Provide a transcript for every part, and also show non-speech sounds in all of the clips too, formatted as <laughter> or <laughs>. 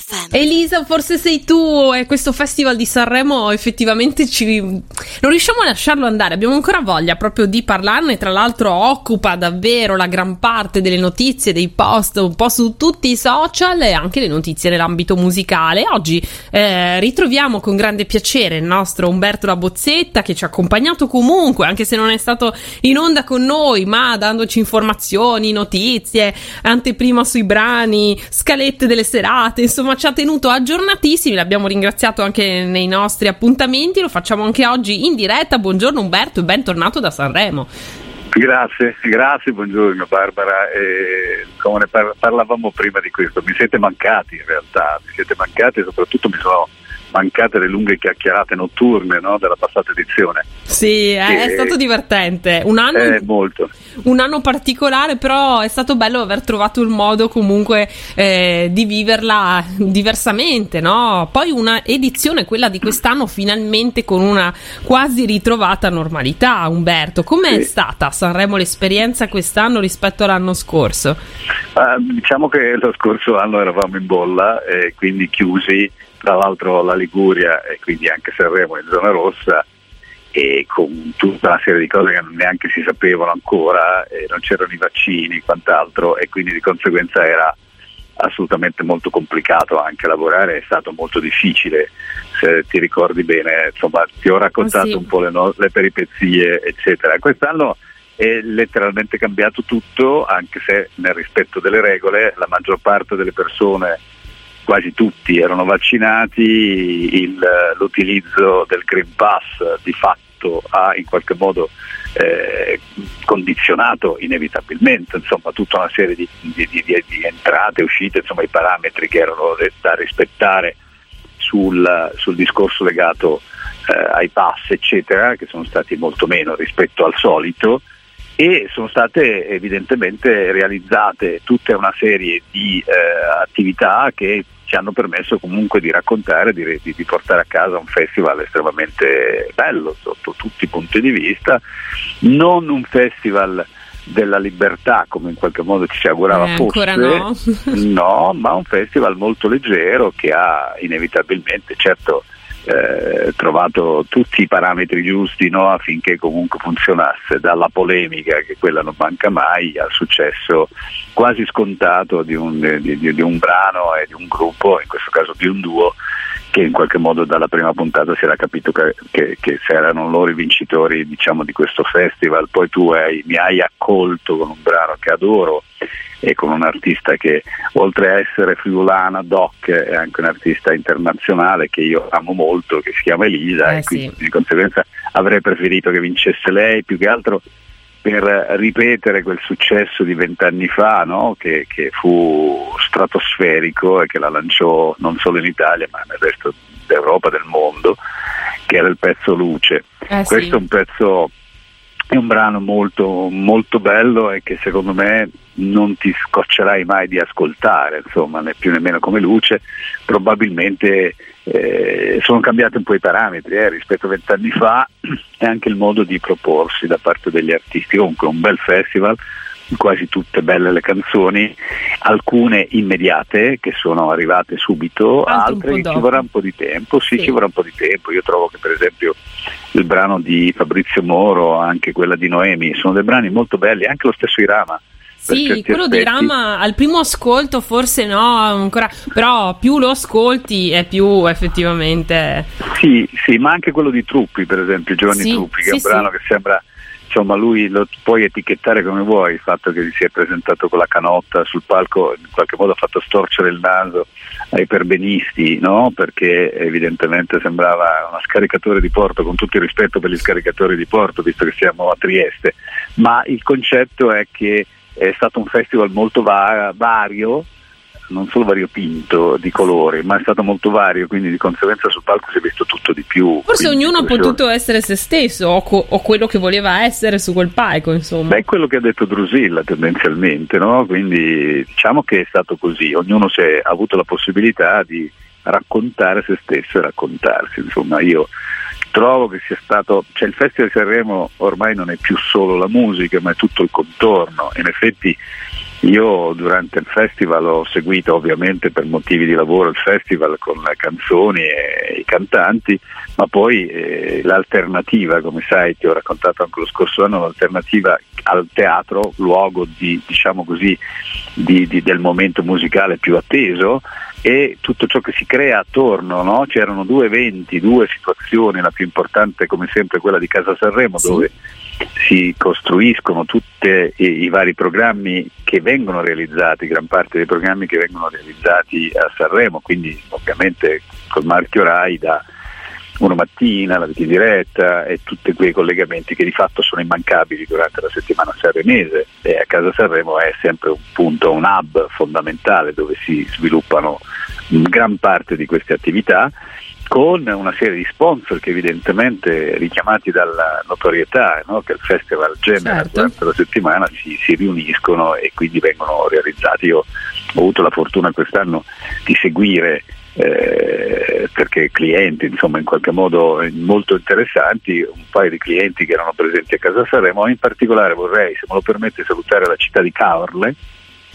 FM. Elisa, forse sei tu e questo festival di Sanremo effettivamente ci... non riusciamo a lasciarlo andare, abbiamo ancora voglia proprio di parlarne, tra l'altro occupa davvero la gran parte delle notizie, dei post un po' su tutti i social e anche le notizie nell'ambito musicale. Oggi eh, ritroviamo con grande piacere il nostro Umberto La Bozzetta che ci ha accompagnato comunque, anche se non è stato in onda con noi, ma dandoci informazioni, notizie, anteprima sui brani scalette delle serate, insomma ci ha tenuto aggiornatissimi, l'abbiamo ringraziato anche nei nostri appuntamenti, lo facciamo anche oggi in diretta. Buongiorno Umberto e bentornato da Sanremo. Grazie, grazie, buongiorno Barbara. Eh, come ne parlavamo prima di questo, mi siete mancati in realtà, mi siete mancati e soprattutto mi sono mancate le lunghe chiacchierate notturne no, della passata edizione. Sì, è, è stato divertente. Un anno, eh, molto. un anno particolare, però è stato bello aver trovato il modo comunque eh, di viverla diversamente. No? Poi una edizione, quella di quest'anno, finalmente con una quasi ritrovata normalità. Umberto, com'è sì. stata Sanremo l'esperienza quest'anno rispetto all'anno scorso? Uh, diciamo che lo scorso anno eravamo in bolla e quindi chiusi tra l'altro la Liguria e quindi anche Sanremo in zona rossa e con tutta una serie di cose che neanche si sapevano ancora, non c'erano i vaccini e quant'altro e quindi di conseguenza era assolutamente molto complicato anche lavorare, è stato molto difficile, se ti ricordi bene, insomma ti ho raccontato oh sì. un po' le, no- le peripezie eccetera. Quest'anno è letteralmente cambiato tutto, anche se nel rispetto delle regole la maggior parte delle persone quasi tutti erano vaccinati, il, l'utilizzo del Green Pass di fatto ha in qualche modo eh, condizionato inevitabilmente insomma, tutta una serie di, di, di, di entrate uscite, insomma, i parametri che erano da rispettare sul, sul discorso legato eh, ai pass, eccetera, che sono stati molto meno rispetto al solito e sono state evidentemente realizzate tutta una serie di eh, attività che ci hanno permesso comunque di raccontare, di, di, di, portare a casa un festival estremamente bello sotto tutti i punti di vista, non un festival della libertà come in qualche modo ci si augurava eh, fosse, no. <laughs> no, ma un festival molto leggero che ha inevitabilmente, certo eh, trovato tutti i parametri giusti no, affinché comunque funzionasse, dalla polemica che quella non manca mai al successo quasi scontato di un, di, di, di un brano e di un gruppo, in questo caso di un duo, che in qualche modo dalla prima puntata si era capito che, che, che erano loro i vincitori diciamo, di questo festival, poi tu hai, mi hai accolto con un brano che adoro e con un artista che oltre a essere friulana, doc, è anche un artista internazionale che io amo molto, che si chiama Elisa eh, e quindi sì. di conseguenza avrei preferito che vincesse lei più che altro per ripetere quel successo di vent'anni fa no? che, che, fu stratosferico e che la lanciò non solo in Italia ma nel resto d'Europa, del mondo, che era il pezzo Luce. Eh, Questo sì. è un pezzo è un brano molto, molto bello e che secondo me non ti scoccerai mai di ascoltare, insomma, né più nemmeno come luce. Probabilmente eh, sono cambiati un po' i parametri eh, rispetto a vent'anni fa <clears throat> e anche il modo di proporsi da parte degli artisti. Comunque un bel festival, quasi tutte belle le canzoni, alcune immediate che sono arrivate subito, Altre un altre ci vorrà un po' di tempo, sì, Sì. ci vorrà un po' di tempo. Io trovo che per esempio il brano di Fabrizio Moro, anche quella di Noemi, sono dei brani molto belli, anche lo stesso Irama. Sì, quello di aspetti. Rama al primo ascolto forse no, ancora, però più lo ascolti è più effettivamente... Sì, sì, ma anche quello di Truppi, per esempio, Giovanni Sì, Truppi, che sì, è un brano che sembra, insomma, lui lo puoi etichettare come vuoi, il fatto che si è presentato con la canotta sul palco in qualche modo ha fatto storcere il naso ai perbenisti, no? Perché evidentemente sembrava uno scaricatore di porto, con tutto il rispetto per gli scaricatori di porto, visto che siamo a Trieste, ma il concetto è che è stato un festival molto va- vario, non solo variopinto di colori, ma è stato molto vario, quindi di conseguenza sul palco si è visto tutto di più. Forse Quindi ognuno ha potuto essere se stesso o, co- o quello che voleva essere su quel palco, insomma. Beh, è quello che ha detto Drusilla tendenzialmente, no? quindi diciamo che è stato così, ognuno si è, ha avuto la possibilità di raccontare se stesso e raccontarsi, insomma io trovo che sia stato, cioè il Festival di Sanremo ormai non è più solo la musica ma è tutto il contorno, in effetti io durante il festival ho seguito ovviamente per motivi di lavoro il festival con le canzoni e i cantanti, ma poi eh, l'alternativa, come sai, ti ho raccontato anche lo scorso anno, l'alternativa al teatro, luogo di, diciamo così, di, di, del momento musicale più atteso e tutto ciò che si crea attorno, no? c'erano due eventi, due situazioni, la più importante come sempre quella di Casa Sanremo sì. dove si costruiscono tutti i, i, vari programmi che vengono realizzati, gran parte dei programmi che vengono realizzati a Sanremo, quindi ovviamente col marchio RAI da uno mattina, la vita in diretta e tutti quei collegamenti che di fatto sono immancabili durante la settimana sanremese. E a Casa Sanremo è sempre un punto, un hub fondamentale dove si sviluppano gran parte di queste attività con una serie di sponsor che evidentemente richiamati dalla notorietà no, che il festival genera certo. durante la settimana si, si, riuniscono e quindi vengono realizzati. Io ho avuto la fortuna quest'anno di seguire eh, perché clienti insomma in qualche modo molto interessanti, un paio di clienti che erano presenti a Casa Sanremo, in particolare vorrei, se me lo permette, salutare la città di Caorle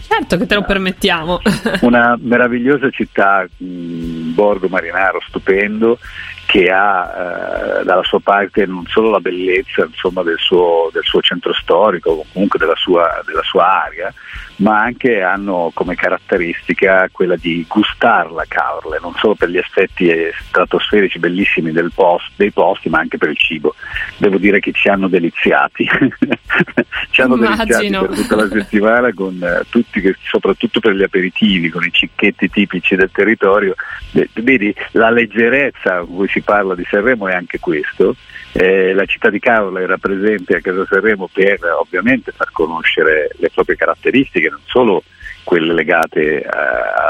Certo che te lo permettiamo. Una meravigliosa città, mh, borgo marinaro stupendo, che ha eh, dalla sua parte non solo la bellezza insomma, del, suo, del, suo, centro storico comunque della sua, della sua area, ma anche hanno come caratteristica quella di gustarla Caorle, non solo per gli aspetti stratosferici bellissimi post, dei posti, ma anche per il cibo. Devo dire che ci hanno deliziati, <laughs> ci hanno Immagino. deliziati per tutta la settimana, con, eh, tutti soprattutto per gli aperitivi, con i cicchetti tipici del territorio. Vedi, la leggerezza con cui si parla di Sanremo è anche questo. Eh, la città di Caorle era presente a Casa Sanremo per ovviamente far conoscere le proprie caratteristiche non solo quelle legate eh,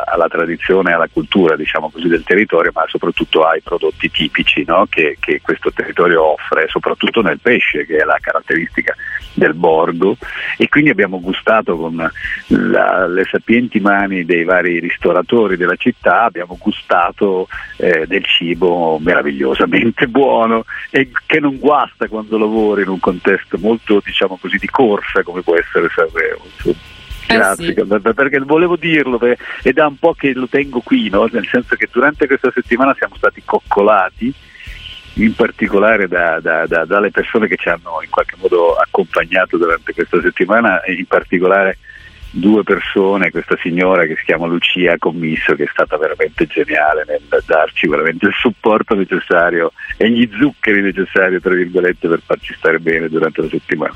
alla tradizione alla cultura diciamo così, del territorio, ma soprattutto ai prodotti tipici no? che, che, questo territorio offre, soprattutto nel pesce, che è la caratteristica del borgo. E quindi abbiamo gustato con la, le sapienti mani dei vari ristoratori della città, abbiamo gustato eh, del cibo meravigliosamente <laughs> buono e che non guasta quando lavori in un contesto molto diciamo così, di corsa come può essere Sanremo. Grazie, eh sì. perché volevo dirlo ed è un po' che lo tengo qui, no? nel senso che durante questa settimana siamo stati coccolati, in particolare da, da, da, dalle persone che ci hanno in qualche modo accompagnato durante questa settimana, in particolare due persone, questa signora che si chiama Lucia Commisso, che è stata veramente geniale nel darci veramente il supporto necessario e gli zuccheri necessari, per farci stare bene durante la settimana.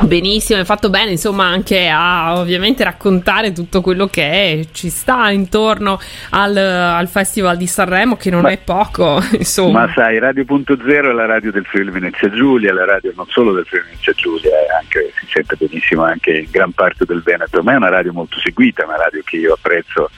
Benissimo, hai fatto bene insomma anche a ovviamente raccontare tutto quello che ci sta intorno al, al Festival di Sanremo che non ma, è poco <laughs> insomma. Ma sai, Radio.0 è la radio del Friuli Venezia Giulia, la radio non solo del Friuli Venezia Giulia, anche, si sente benissimo anche in gran parte del Veneto, ma è una radio molto seguita, una radio che io apprezzo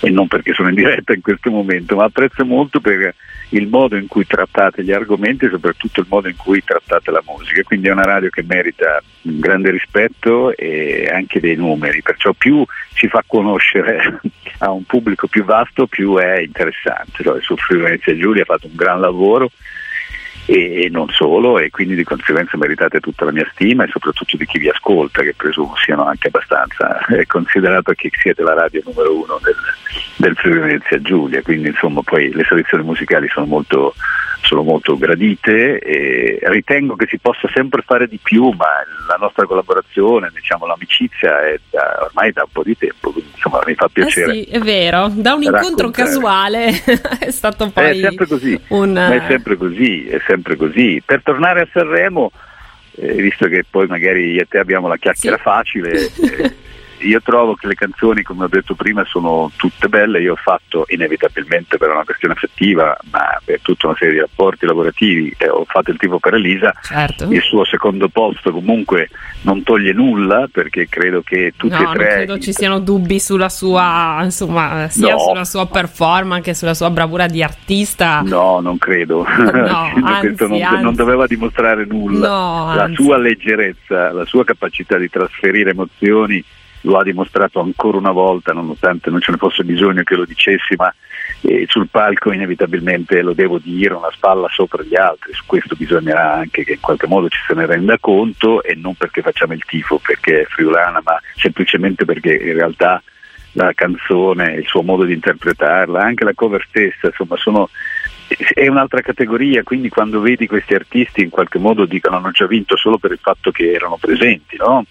e non perché sono in diretta in questo momento, ma apprezzo molto per il modo in cui trattate gli argomenti e soprattutto il modo in cui trattate la musica, quindi è una radio che merita un grande rispetto e anche dei numeri, perciò più si fa conoscere a un pubblico più vasto più è interessante. Cioè, su Friuli Venezia Giulia ha fatto un gran lavoro e non solo e quindi di conseguenza meritate tutta la mia stima e soprattutto di chi vi ascolta che presumo siano anche abbastanza eh, considerato che siete la radio numero uno del, del Friuli Giulia quindi insomma poi le selezioni musicali sono molto sono molto gradite e ritengo che si possa sempre fare di più, ma la nostra collaborazione, diciamo l'amicizia è da, ormai da un po' di tempo, quindi insomma mi fa piacere. Eh sì, è vero, da un incontro casuale <laughs> è stato poi È sempre così, un... è sempre così, è sempre così. Per tornare a Sanremo, eh, visto che poi magari io e te abbiamo la chiacchiera sì. facile, eh, <laughs> io trovo che le canzoni, come ho detto prima, sono tutte belle. Io ho fatto inevitabilmente per una questione affettiva, ma per tutta una serie di rapporti lavorativi, eh, ho fatto il tipo per Elisa. Certo. Il suo secondo posto comunque non toglie nulla perché credo che tutti no, e tre. Non credo ci siano dubbi sulla sua, insomma, sia no. sulla sua performance che sulla sua bravura di artista. No, non credo. No, <laughs> anzi, non, anzi. non, doveva dimostrare nulla. No, la sua leggerezza, la sua capacità di trasferire emozioni lo ha dimostrato ancora una volta, nonostante non ce ne fosse bisogno che lo dicessi, ma eh, sul palco inevitabilmente lo devo dire, una spalla sopra gli altri, su questo bisognerà anche che in qualche modo ci se ne renda conto e non perché facciamo il tifo, perché è friulana, ma semplicemente perché in realtà la canzone, il suo modo di interpretarla, anche la cover stessa, insomma sono è un'altra categoria, quindi quando vedi questi artisti in qualche modo dicono hanno già vinto solo per il fatto che erano presenti, no?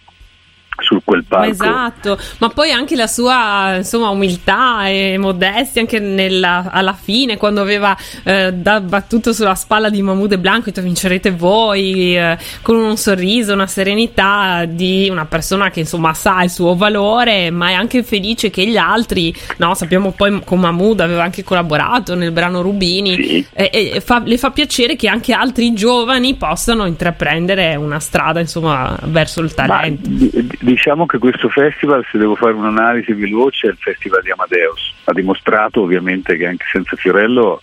Su quel palco. Esatto, ma poi anche la sua insomma, umiltà e modestia anche nella, alla fine quando aveva eh, da, battuto sulla spalla di Mahmoud e Blanco detto vincerete voi eh, con un sorriso, una serenità di una persona che insomma sa il suo valore ma è anche felice che gli altri, no, sappiamo poi con Mahmoud aveva anche collaborato nel brano Rubini sì. e, e fa, le fa piacere che anche altri giovani possano intraprendere una strada insomma verso il talento. Ma, Diciamo che questo festival, se devo fare un'analisi veloce, è il festival di Amadeus. Ha dimostrato ovviamente che anche senza Fiorello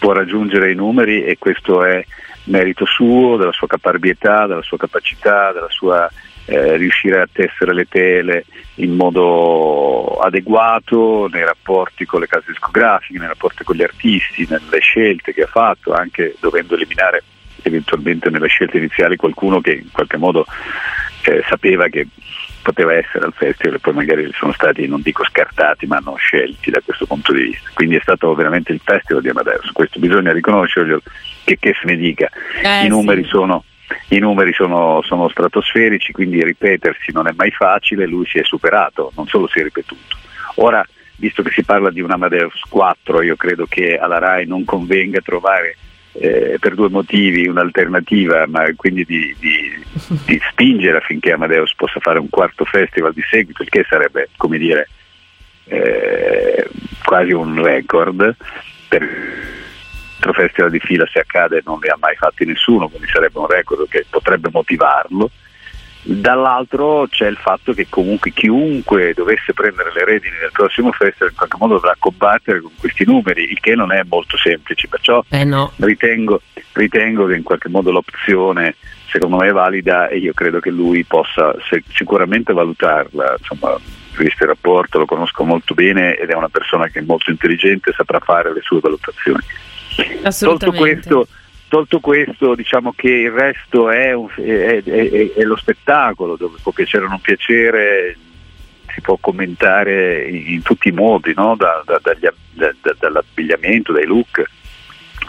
può raggiungere i numeri e questo è merito suo, della sua caparbietà, della sua capacità, della sua eh, riuscire a tessere le tele in modo adeguato nei rapporti con le case discografiche, nei rapporti con gli artisti, nelle scelte che ha fatto, anche dovendo eliminare eventualmente nelle scelte iniziali qualcuno che in qualche modo eh, sapeva che poteva essere al festival e poi magari sono stati, non dico scartati, ma hanno scelti da questo punto di vista. Quindi è stato veramente il festival di Amadeus, questo bisogna riconoscerlo, che, che se ne dica. Eh, I numeri sì. sono i numeri sono, sono, stratosferici, quindi ripetersi non è mai facile, lui si è superato, non solo si è ripetuto. Ora, visto che si parla di un Amadeus 4, io credo che alla RAI non convenga trovare eh, per due motivi un'alternativa, ma quindi di, di, <laughs> di, spingere affinché Amadeus possa fare un quarto festival di seguito, il che sarebbe, come dire, eh, quasi un record. Per festival di fila se accade non li ha mai fatti nessuno, quindi sarebbe un record che potrebbe motivarlo Dall'altro c'è il fatto che comunque chiunque dovesse prendere le redini del prossimo festival in qualche modo dovrà combattere con questi numeri, il che non è molto semplice, perciò eh no. ritengo, ritengo, che in qualche modo l'opzione secondo me è valida e io credo che lui possa sicuramente valutarla, insomma visto il rapporto lo conosco molto bene ed è una persona che è molto intelligente e saprà fare le sue valutazioni. Tolto questo, Tolto questo, diciamo che il resto è, un, è, è, è, lo spettacolo dove può piacere o non piacere, si può commentare in, in tutti i modi, no? da, da, dagli, da, dall'abbigliamento, dai look,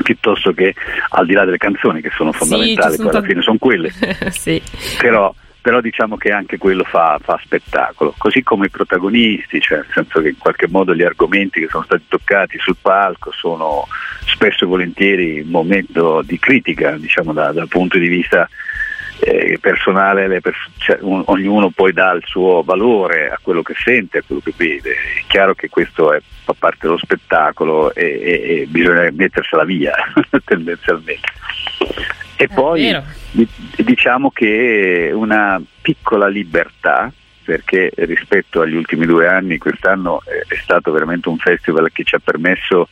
piuttosto che al di là delle canzoni che sono fondamentali, sì, poi alla fine sono quelle. <laughs> sì. Però però diciamo che anche quello fa, fa, spettacolo, così come i protagonisti, cioè nel senso che in qualche modo gli argomenti che sono stati toccati sul palco sono spesso e volentieri un momento di critica, diciamo da, dal punto di vista eh, personale, pers- cioè, un, ognuno poi dà il suo valore a quello che sente, a quello che vede, è chiaro che questo è, fa parte dello spettacolo e, e, e bisogna mettersela via <laughs> tendenzialmente. E poi diciamo che una piccola libertà, perché rispetto agli ultimi due anni quest'anno è stato veramente un festival che ci ha permesso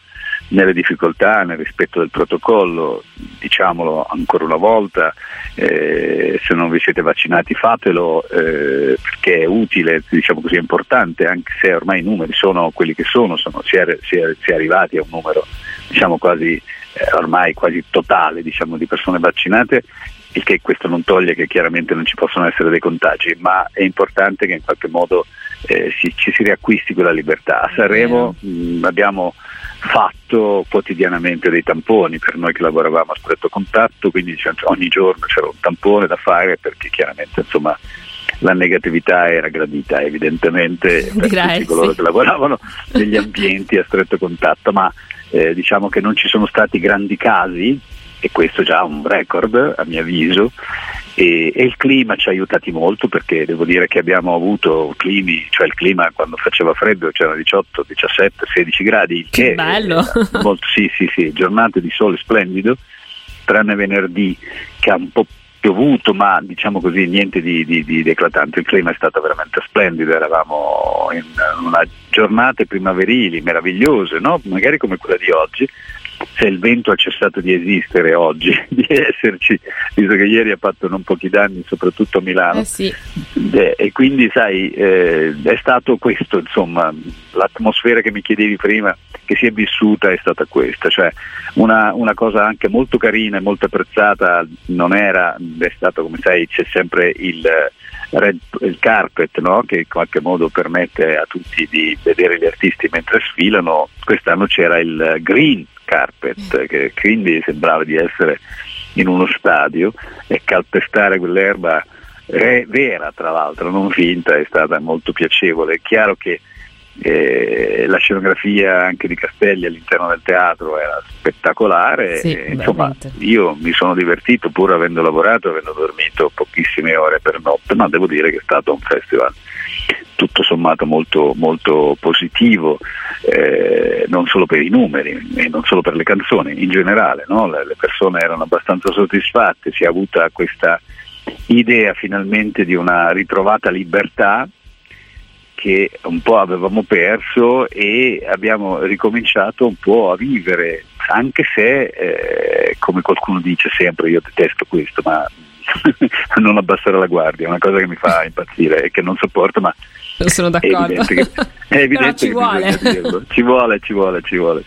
nelle difficoltà, nel rispetto del protocollo, diciamolo ancora una volta, eh, se non vi siete vaccinati fatelo eh, perché è utile, diciamo così, è importante, anche se ormai i numeri sono quelli che sono, sono si, è, si, è, si, è, arrivati a un numero diciamo quasi eh, ormai quasi totale diciamo, di persone vaccinate il che questo non toglie che chiaramente non ci possono essere dei contagi, ma è importante che in qualche modo eh, si, ci si riacquisti quella libertà. A Sanremo mh, abbiamo fatto quotidianamente dei tamponi per noi che lavoravamo a stretto contatto, quindi cioè, ogni giorno c'era un tampone da fare perché chiaramente insomma, la negatività era gradita evidentemente per Direi, tutti coloro che lavoravano negli <laughs> ambienti a stretto contatto, ma eh, diciamo che non ci sono stati grandi casi e questo già è un record a mio avviso e, e, il clima ci ha aiutati molto perché devo dire che abbiamo avuto climi, cioè il clima quando faceva freddo c'erano 18, 17, 16 gradi, che, che bello! Molto, sì, sì, sì, giornate di sole splendido, tranne venerdì che ha un po' piovuto, ma diciamo così niente di, di, di eclatante, il clima è stato veramente splendido, eravamo in una giornate primaverili meravigliose, no? magari come quella di oggi, se il vento ha cessato di esistere oggi, <laughs> di esserci, visto che ieri ha fatto non pochi danni, soprattutto a Milano. Eh sì. eh, e quindi, sai, eh, è stato questo, insomma, l'atmosfera che mi chiedevi prima, che si è vissuta è stata questa, cioè una, una cosa anche molto carina e molto apprezzata non era, è stato come sai, c'è sempre il red, il carpet no? che in qualche modo permette a tutti di vedere gli artisti mentre sfilano, quest'anno c'era il green carpet che quindi sembrava di essere in uno stadio e calpestare quell'erba vera tra l'altro, non finta, è stata molto piacevole. È chiaro che eh, la scenografia anche di Castelli all'interno del teatro era spettacolare. Sì, e, insomma, io mi sono divertito pur avendo lavorato, avendo dormito pochissime ore per notte, ma devo dire che è stato un festival tutto sommato molto, molto positivo, eh, non solo per i numeri e non solo per le canzoni, in generale no? le, persone erano abbastanza soddisfatte, si è avuta questa idea finalmente di una ritrovata libertà che un po' avevamo perso e abbiamo ricominciato un po' a vivere, anche se, eh, come qualcuno dice sempre, io detesto questo, ma <laughs> non abbassare la guardia, è una cosa che mi fa impazzire e che non sopporto, ma sono d'accordo. È evidente che, <laughs> evidente ci, vuole. ci vuole. ci vuole, ci vuole, ci vuole,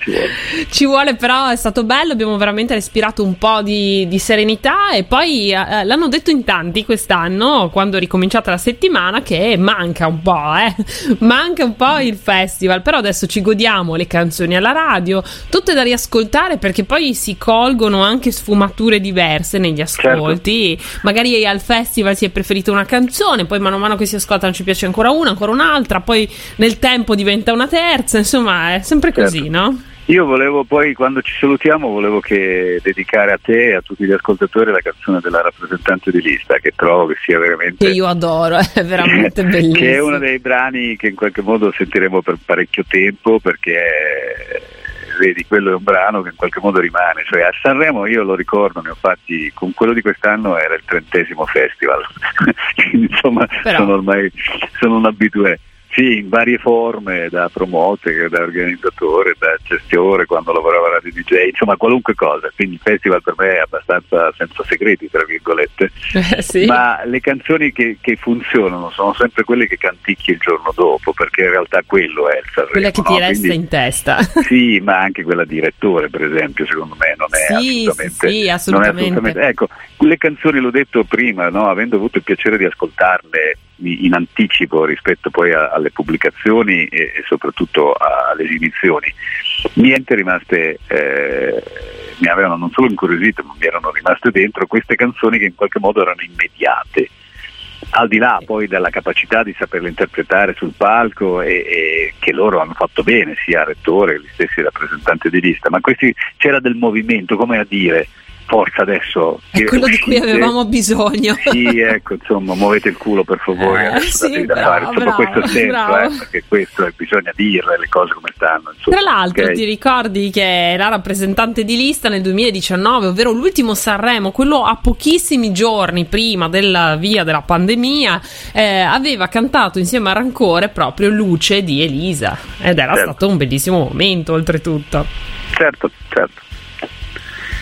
ci vuole. però è stato bello, abbiamo veramente respirato un po' di, di serenità e poi eh, l'hanno detto in tanti quest'anno, quando è ricominciata la settimana, che manca un po', eh? <laughs> manca un po' il festival, però adesso ci godiamo le canzoni alla radio, tutte da riascoltare perché poi si colgono anche sfumature diverse negli ascolti, certo. magari al festival si è preferita una canzone, poi mano a mano che si ascoltano ci piace ancora una, ancora un'altra, poi nel tempo diventa una terza, insomma è sempre così, certo. no? Io volevo poi, quando ci salutiamo, volevo che dedicare a te e a tutti gli ascoltatori la canzone della rappresentante di lista, che trovo che sia veramente... Che io adoro, <laughs> è veramente bellissimo. <laughs> che è uno dei brani che in qualche modo sentiremo per parecchio tempo, perché vedi, quello è un brano che in qualche modo rimane. Cioè, a Sanremo io lo ricordo, ne ho fatti, con quello di quest'anno era il trentesimo festival, <laughs> insomma Però... sono ormai sono un abitué. Sì, in varie forme, da promoter, da organizzatore, da gestore, quando lavorava radio DJ, insomma qualunque cosa. Quindi il festival per me è abbastanza senza segreti, tra virgolette. Eh, <laughs> sì. Ma le canzoni che, che, funzionano sono sempre quelle che canticchi il giorno dopo, perché in realtà quello è il Sanremo. Quella che no? ti resta Quindi, in testa. <laughs> Sì, ma anche quella di Rettore, per esempio, secondo me non è sì, assolutamente... Sì, assolutamente. assolutamente ecco, le canzoni, l'ho detto prima, no? avendo avuto il piacere di ascoltarle in anticipo rispetto poi a, alle pubblicazioni e, e, soprattutto alle esibizioni. Niente rimaste, eh, mi avevano non solo incuriosito, ma mi erano rimaste dentro queste canzoni che in qualche modo erano immediate. Al di là poi della capacità di saperle interpretare sul palco e, e che loro hanno fatto bene, sia Rettore che gli stessi rappresentanti di lista, ma questi, c'era del movimento, come a dire, forza adesso. È quello uscite. di cui avevamo bisogno. <laughs> Sì, ecco, insomma, muovete il culo per favore, eh, sì, da bravo, bravo, questo senso, eh, perché questo è, bisogna dirle le cose come stanno. Insomma, Tra l'altro okay? ti ricordi che la rappresentante di lista nel 2019, ovvero l'ultimo Sanremo, quello a pochissimi giorni prima della via della pandemia, eh, aveva cantato insieme a Rancore proprio Luce di Elisa ed era certo. stato un bellissimo momento oltretutto. Certo, certo.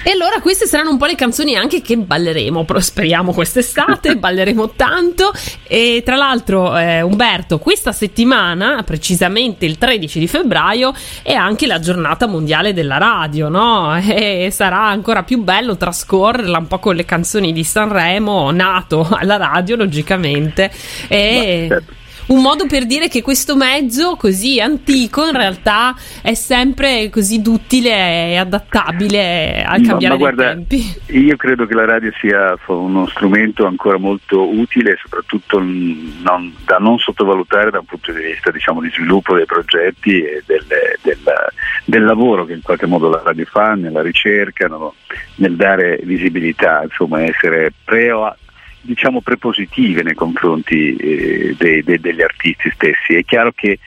E allora queste saranno un po' le canzoni anche che balleremo, speriamo quest'estate, <laughs> balleremo tanto. E tra l'altro, eh, Umberto, questa settimana, precisamente il 13 di febbraio, è anche la giornata mondiale della radio, no? <laughs> E sarà ancora più bello trascorrerla un po' con le canzoni di Sanremo, nato alla radio, logicamente. E... Beh, certo un modo per dire che questo mezzo così antico in realtà è sempre così duttile e adattabile al cambiare ma, ma guarda, tempi. Io credo che la radio sia uno strumento ancora molto utile e soprattutto non, da non sottovalutare da un punto di vista diciamo, di sviluppo dei progetti e del, del, del, lavoro che in qualche modo la radio fa nella ricerca, no? nel dare visibilità, insomma essere pre diciamo prepositive nei confronti eh, dei, dei, degli artisti stessi. È chiaro che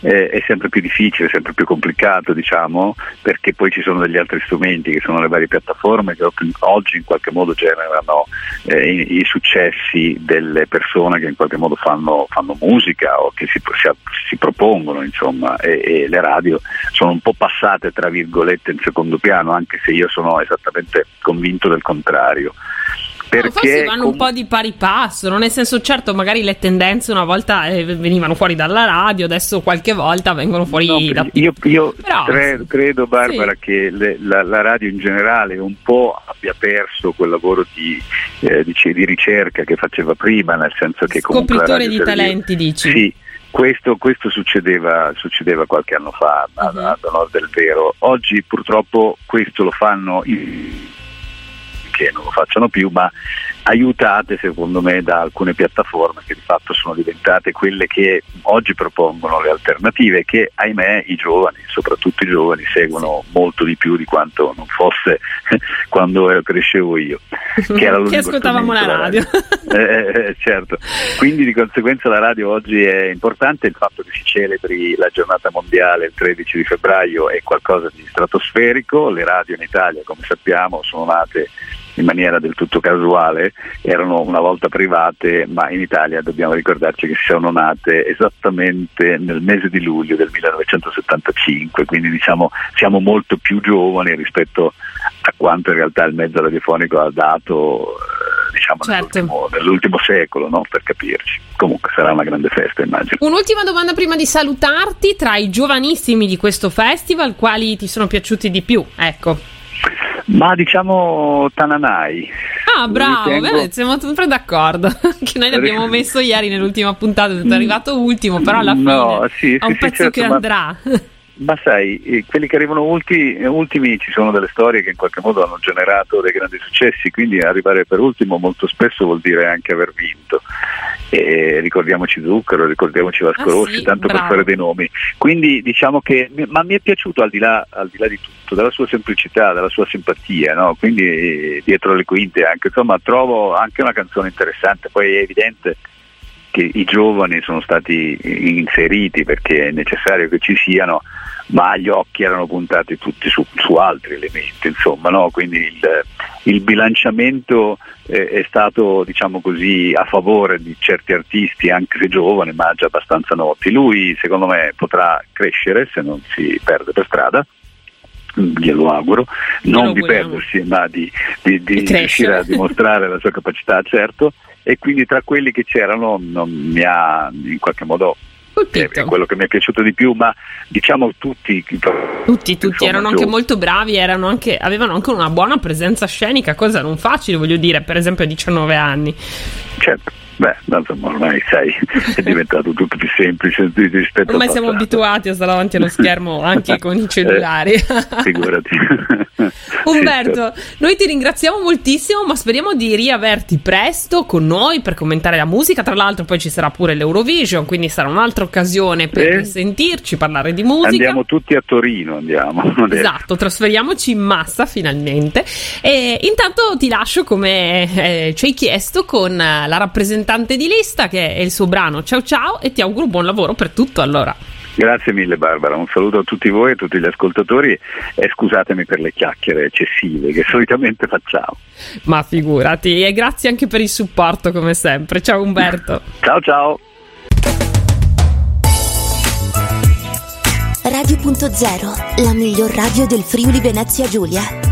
eh, è sempre più difficile, sempre più complicato, diciamo, perché poi ci sono degli altri strumenti che sono le varie piattaforme che oggi in qualche modo generano eh, i, i, successi delle persone che in qualche modo fanno, fanno musica o che si, si, si propongono, insomma, e, e, le radio sono un po' passate tra virgolette in secondo piano, anche se io sono esattamente convinto del contrario. Perché forse vanno com- un po' di pari passo, no? nel senso certo magari le tendenze una volta eh, venivano fuori dalla radio, adesso qualche volta vengono fuori no, da... Io, io Però, credo, credo, Barbara sì. che le, la, la, radio in generale un po' abbia perso quel lavoro di, eh, di, di ricerca che faceva prima, nel senso che. Scopritore di talenti dici? Sì. Questo, questo succedeva, succedeva, qualche anno fa uh-huh. ad, onore del vero. Oggi purtroppo questo lo fanno in che non lo facciano più, ma aiutate secondo me da alcune piattaforme che di fatto sono diventate quelle che oggi propongono le alternative che ahimè i giovani, soprattutto i giovani, seguono molto di più di quanto non fosse <laughs> quando crescevo io. Che, era <laughs> che ascoltavamo la radio. <laughs> eh, eh, eh, certo, quindi di conseguenza la radio oggi è importante, il fatto che si celebri la giornata mondiale il 13 di febbraio è qualcosa di stratosferico, le radio in Italia come sappiamo sono nate in maniera del tutto casuale, erano una volta private, ma in Italia dobbiamo ricordarci che sono nate esattamente nel mese di luglio del 1975, quindi diciamo siamo molto più giovani rispetto a quanto in realtà il mezzo radiofonico ha dato eh, diciamo, certo. nell'ultimo, nell'ultimo, secolo, no? per capirci. Comunque sarà una grande festa, immagino. Un'ultima domanda prima di salutarti, tra i giovanissimi di questo festival, quali ti sono piaciuti di più? Ecco. Ma diciamo Tananai. Ah, bravo, ritengo... bene, siamo sempre d'accordo. <laughs> che noi l'abbiamo messo ieri nell'ultima puntata, è arrivato ultimo, però alla fine no, sì, sì, un pezzo sì, certo, che andrà. Ma sai, quelli che arrivano ultimi, ultimi ci sono delle storie che in qualche modo hanno generato dei grandi successi, quindi arrivare per ultimo molto spesso vuol dire anche aver vinto. E ricordiamoci Zucchero, ricordiamoci Vasco ah, Rossi, sì, tanto bravo. per fare dei nomi. Quindi diciamo che, ma mi è piaciuto al di là, al di, là di tutto, dalla sua semplicità, dalla sua simpatia, no? quindi dietro le quinte anche, insomma trovo anche una canzone interessante, poi è evidente che i giovani sono stati inseriti perché è necessario che ci siano, ma gli occhi erano puntati tutti su, su altri elementi, insomma, no? quindi il, il bilanciamento eh, è stato diciamo così, a favore di certi artisti, anche se giovani, ma già abbastanza noti. Lui secondo me potrà crescere se non si perde per strada glielo auguro, non di perdersi ma di, di, di, di riuscire a dimostrare la sua capacità, certo, e quindi tra quelli che c'erano non mi ha in qualche modo è quello che mi è piaciuto di più, ma diciamo tutti. Tutti, tutti erano anche molto bravi, anche, avevano anche una buona presenza scenica, cosa non facile, voglio dire, per esempio a 19 anni. Certo. Beh, insomma, ormai sai, è diventato tutto più semplice rispetto Ormai siamo abituati a stare davanti allo schermo anche <laughs> con i cellulari. Eh, figurati. <laughs> Umberto, noi ti ringraziamo moltissimo, ma speriamo di riaverti presto con noi per commentare la musica. Tra l'altro, poi ci sarà pure l'Eurovision, quindi sarà un'altra occasione per eh? sentirci, parlare di musica. Andiamo tutti a Torino, andiamo. <laughs> Esatto, trasferiamoci in massa finalmente. E intanto ti lascio come eh, ci hai chiesto con la rappresentazione rappresentante di lista che è il suo brano Ciao ciao e ti auguro buon lavoro per tutto allora. Grazie mille Barbara, un saluto a tutti voi e a tutti gli ascoltatori e scusatemi per le chiacchiere eccessive che <laughs> solitamente facciamo. Ma figurati e grazie anche per il supporto come sempre. Ciao Umberto. <laughs> ciao ciao. Radio.0, la miglior radio del Friuli Venezia Giulia.